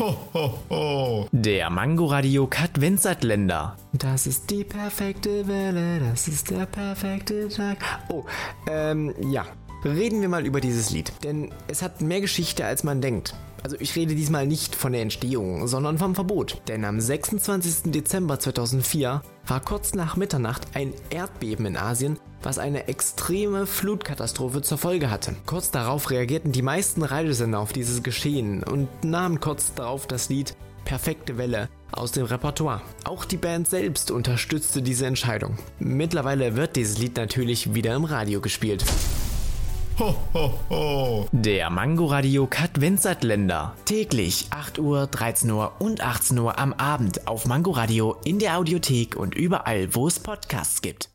Ho, ho, ho. Der Mangoradio Kat Länder. Das ist die perfekte Welle, das ist der perfekte Tag. Oh, ähm, ja. Reden wir mal über dieses Lied, denn es hat mehr Geschichte, als man denkt. Also ich rede diesmal nicht von der Entstehung, sondern vom Verbot. Denn am 26. Dezember 2004 war kurz nach Mitternacht ein Erdbeben in Asien, was eine extreme Flutkatastrophe zur Folge hatte. Kurz darauf reagierten die meisten Radiosender auf dieses Geschehen und nahmen kurz darauf das Lied Perfekte Welle aus dem Repertoire. Auch die Band selbst unterstützte diese Entscheidung. Mittlerweile wird dieses Lied natürlich wieder im Radio gespielt. Ho, ho, ho. Der Mangoradio Kat Länder. Täglich 8 Uhr, 13 Uhr und 18 Uhr am Abend auf Mangoradio in der Audiothek und überall, wo es Podcasts gibt.